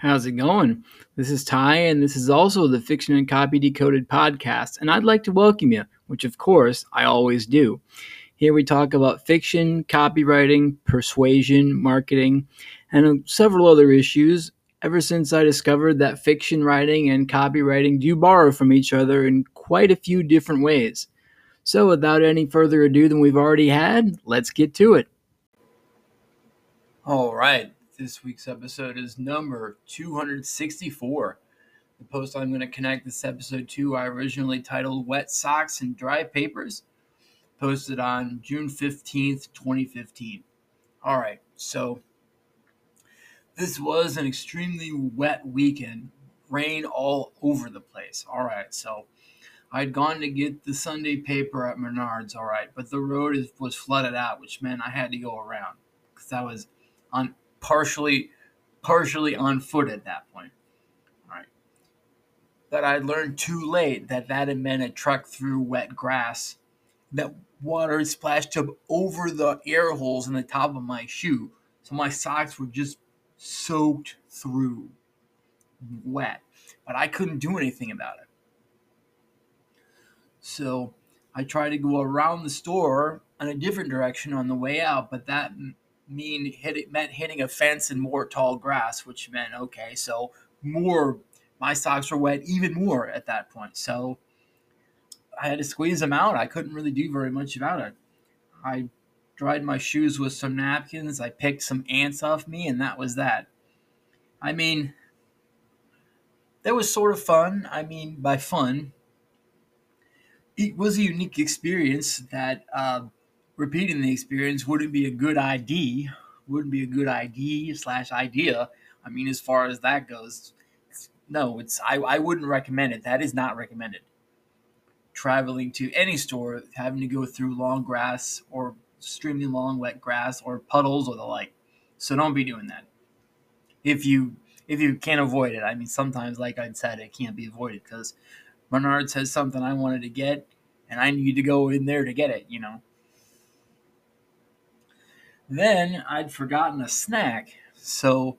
How's it going? This is Ty, and this is also the Fiction and Copy Decoded podcast, and I'd like to welcome you, which of course I always do. Here we talk about fiction, copywriting, persuasion, marketing, and several other issues. Ever since I discovered that fiction writing and copywriting do borrow from each other in quite a few different ways. So, without any further ado than we've already had, let's get to it. All right. This week's episode is number 264. The post I'm going to connect this episode to, I originally titled Wet Socks and Dry Papers, posted on June 15th, 2015. All right, so this was an extremely wet weekend, rain all over the place. All right, so I'd gone to get the Sunday paper at Menards, all right, but the road was flooded out, which meant I had to go around because I was on partially partially on foot at that point. All right. But I learned too late that that had meant a truck through wet grass. That water splashed up over the air holes in the top of my shoe. So my socks were just soaked through wet. But I couldn't do anything about it. So I tried to go around the store in a different direction on the way out, but that mean hit it meant hitting a fence and more tall grass, which meant okay, so more my socks were wet even more at that point. So I had to squeeze them out. I couldn't really do very much about it. I dried my shoes with some napkins. I picked some ants off me, and that was that. I mean, that was sort of fun. I mean, by fun, it was a unique experience that uh, repeating the experience wouldn't be a good idea. Wouldn't be a good idea slash idea. I mean, as far as that goes, no, it's I, I wouldn't recommend it. That is not recommended. Traveling to any store, having to go through long grass or extremely long wet grass or puddles or the like. So don't be doing that. If you if you can't avoid it, I mean, sometimes, like I said, it can't be avoided because Menards has something I wanted to get, and I need to go in there to get it. You know. Then I'd forgotten a snack, so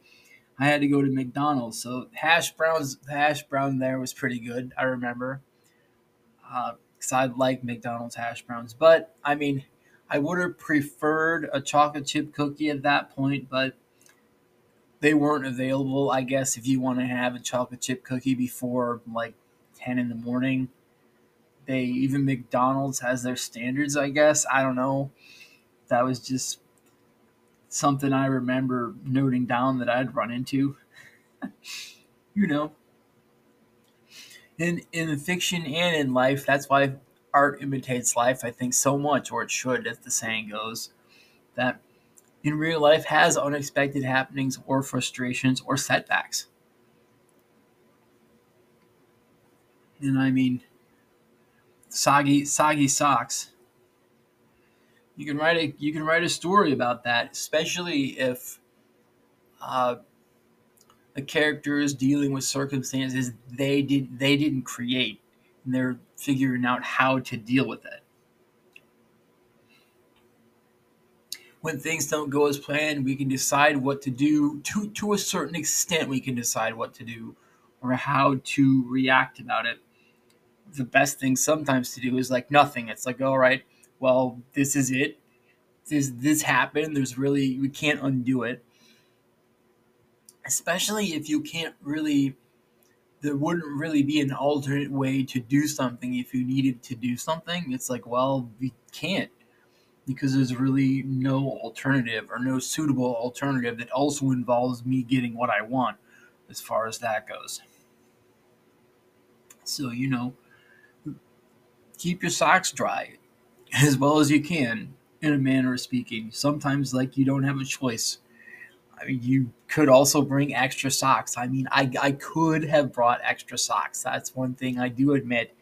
I had to go to McDonald's. So hash browns, hash brown there was pretty good. I remember, because uh, I like McDonald's hash browns. But I mean, I would have preferred a chocolate chip cookie at that point, but they weren't available. I guess if you want to have a chocolate chip cookie before like ten in the morning, they even McDonald's has their standards. I guess I don't know. That was just something I remember noting down that I'd run into. you know, in in fiction and in life, that's why art imitates life. I think so much, or it should, as the saying goes, that in real life has unexpected happenings or frustrations or setbacks. And I mean, soggy soggy socks you can write a you can write a story about that, especially if uh, a character is dealing with circumstances they did they didn't create, and they're figuring out how to deal with it. When things don't go as planned, we can decide what to do. To to a certain extent, we can decide what to do or how to react about it. The best thing sometimes to do is like nothing. It's like, all right, well, this is it. This this happened. There's really we can't undo it. Especially if you can't really there wouldn't really be an alternate way to do something if you needed to do something. It's like, well, we can't because there's really no alternative or no suitable alternative that also involves me getting what I want as far as that goes. So, you know, keep your socks dry as well as you can, in a manner of speaking. Sometimes, like, you don't have a choice. I mean, you could also bring extra socks. I mean, I, I could have brought extra socks. That's one thing I do admit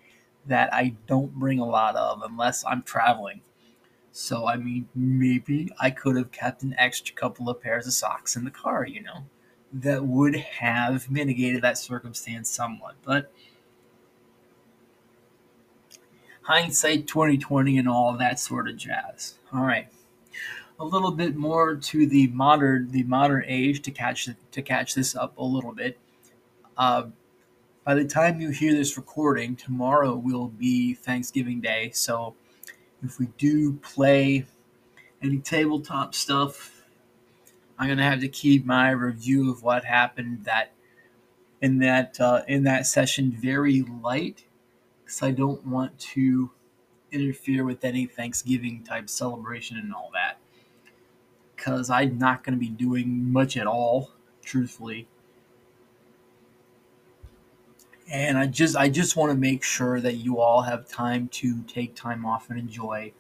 that I don't bring a lot of unless I'm traveling. So, I mean, maybe I could have kept an extra couple of pairs of socks in the car, you know, that would have mitigated that circumstance somewhat. But hindsight 2020 and all that sort of jazz. All right. a little bit more to the modern the modern age to catch to catch this up a little bit. Uh, by the time you hear this recording, tomorrow will be Thanksgiving Day. So if we do play any tabletop stuff, I'm gonna have to keep my review of what happened that in that uh, in that session very light because I don't want to interfere with any Thanksgiving type celebration and all that. Because I'm not going to be doing much at all, truthfully. And I just I just want to make sure that you all have time to take time off and enjoy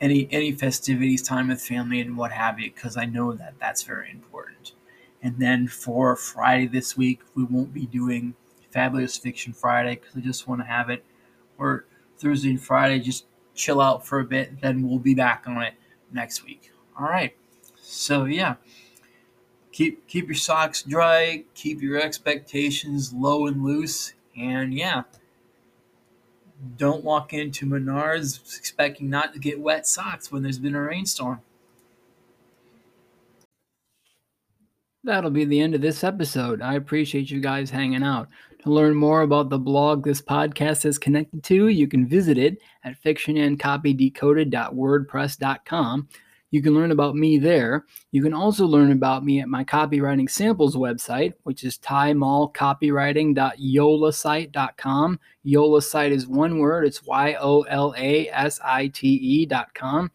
any any festivities, time with family, and what have you. Because I know that that's very important. And then for Friday this week, we won't be doing Fabulous Fiction Friday because I just want to have it. Or Thursday and Friday, just chill out for a bit. Then we'll be back on it next week. All right. So yeah, keep keep your socks dry, keep your expectations low and loose, and yeah, don't walk into Menards expecting not to get wet socks when there's been a rainstorm. That'll be the end of this episode. I appreciate you guys hanging out. To learn more about the blog this podcast is connected to, you can visit it at fictionandcopydecoded.wordpress.com. You can learn about me there. You can also learn about me at my copywriting samples website, which is tymallcopywriting.yolasite.com. Yolasite is one word, it's Y O L A S I T E.com.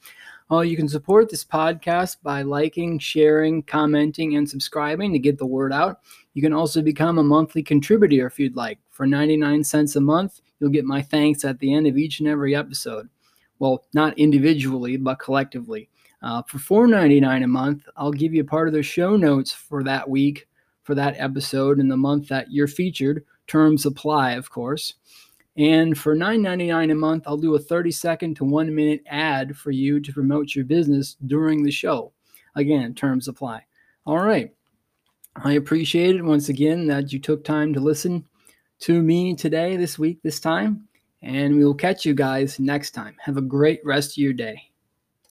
Uh, you can support this podcast by liking, sharing, commenting, and subscribing to get the word out. You can also become a monthly contributor if you'd like. For 99 cents a month, you'll get my thanks at the end of each and every episode. Well, not individually, but collectively. Uh, for $4.99 a month, I'll give you a part of the show notes for that week, for that episode, in the month that you're featured. Terms apply, of course. And for $9.99 a month, I'll do a 30 second to one minute ad for you to promote your business during the show. Again, terms apply. All right. I appreciate it once again that you took time to listen to me today, this week, this time. And we will catch you guys next time. Have a great rest of your day.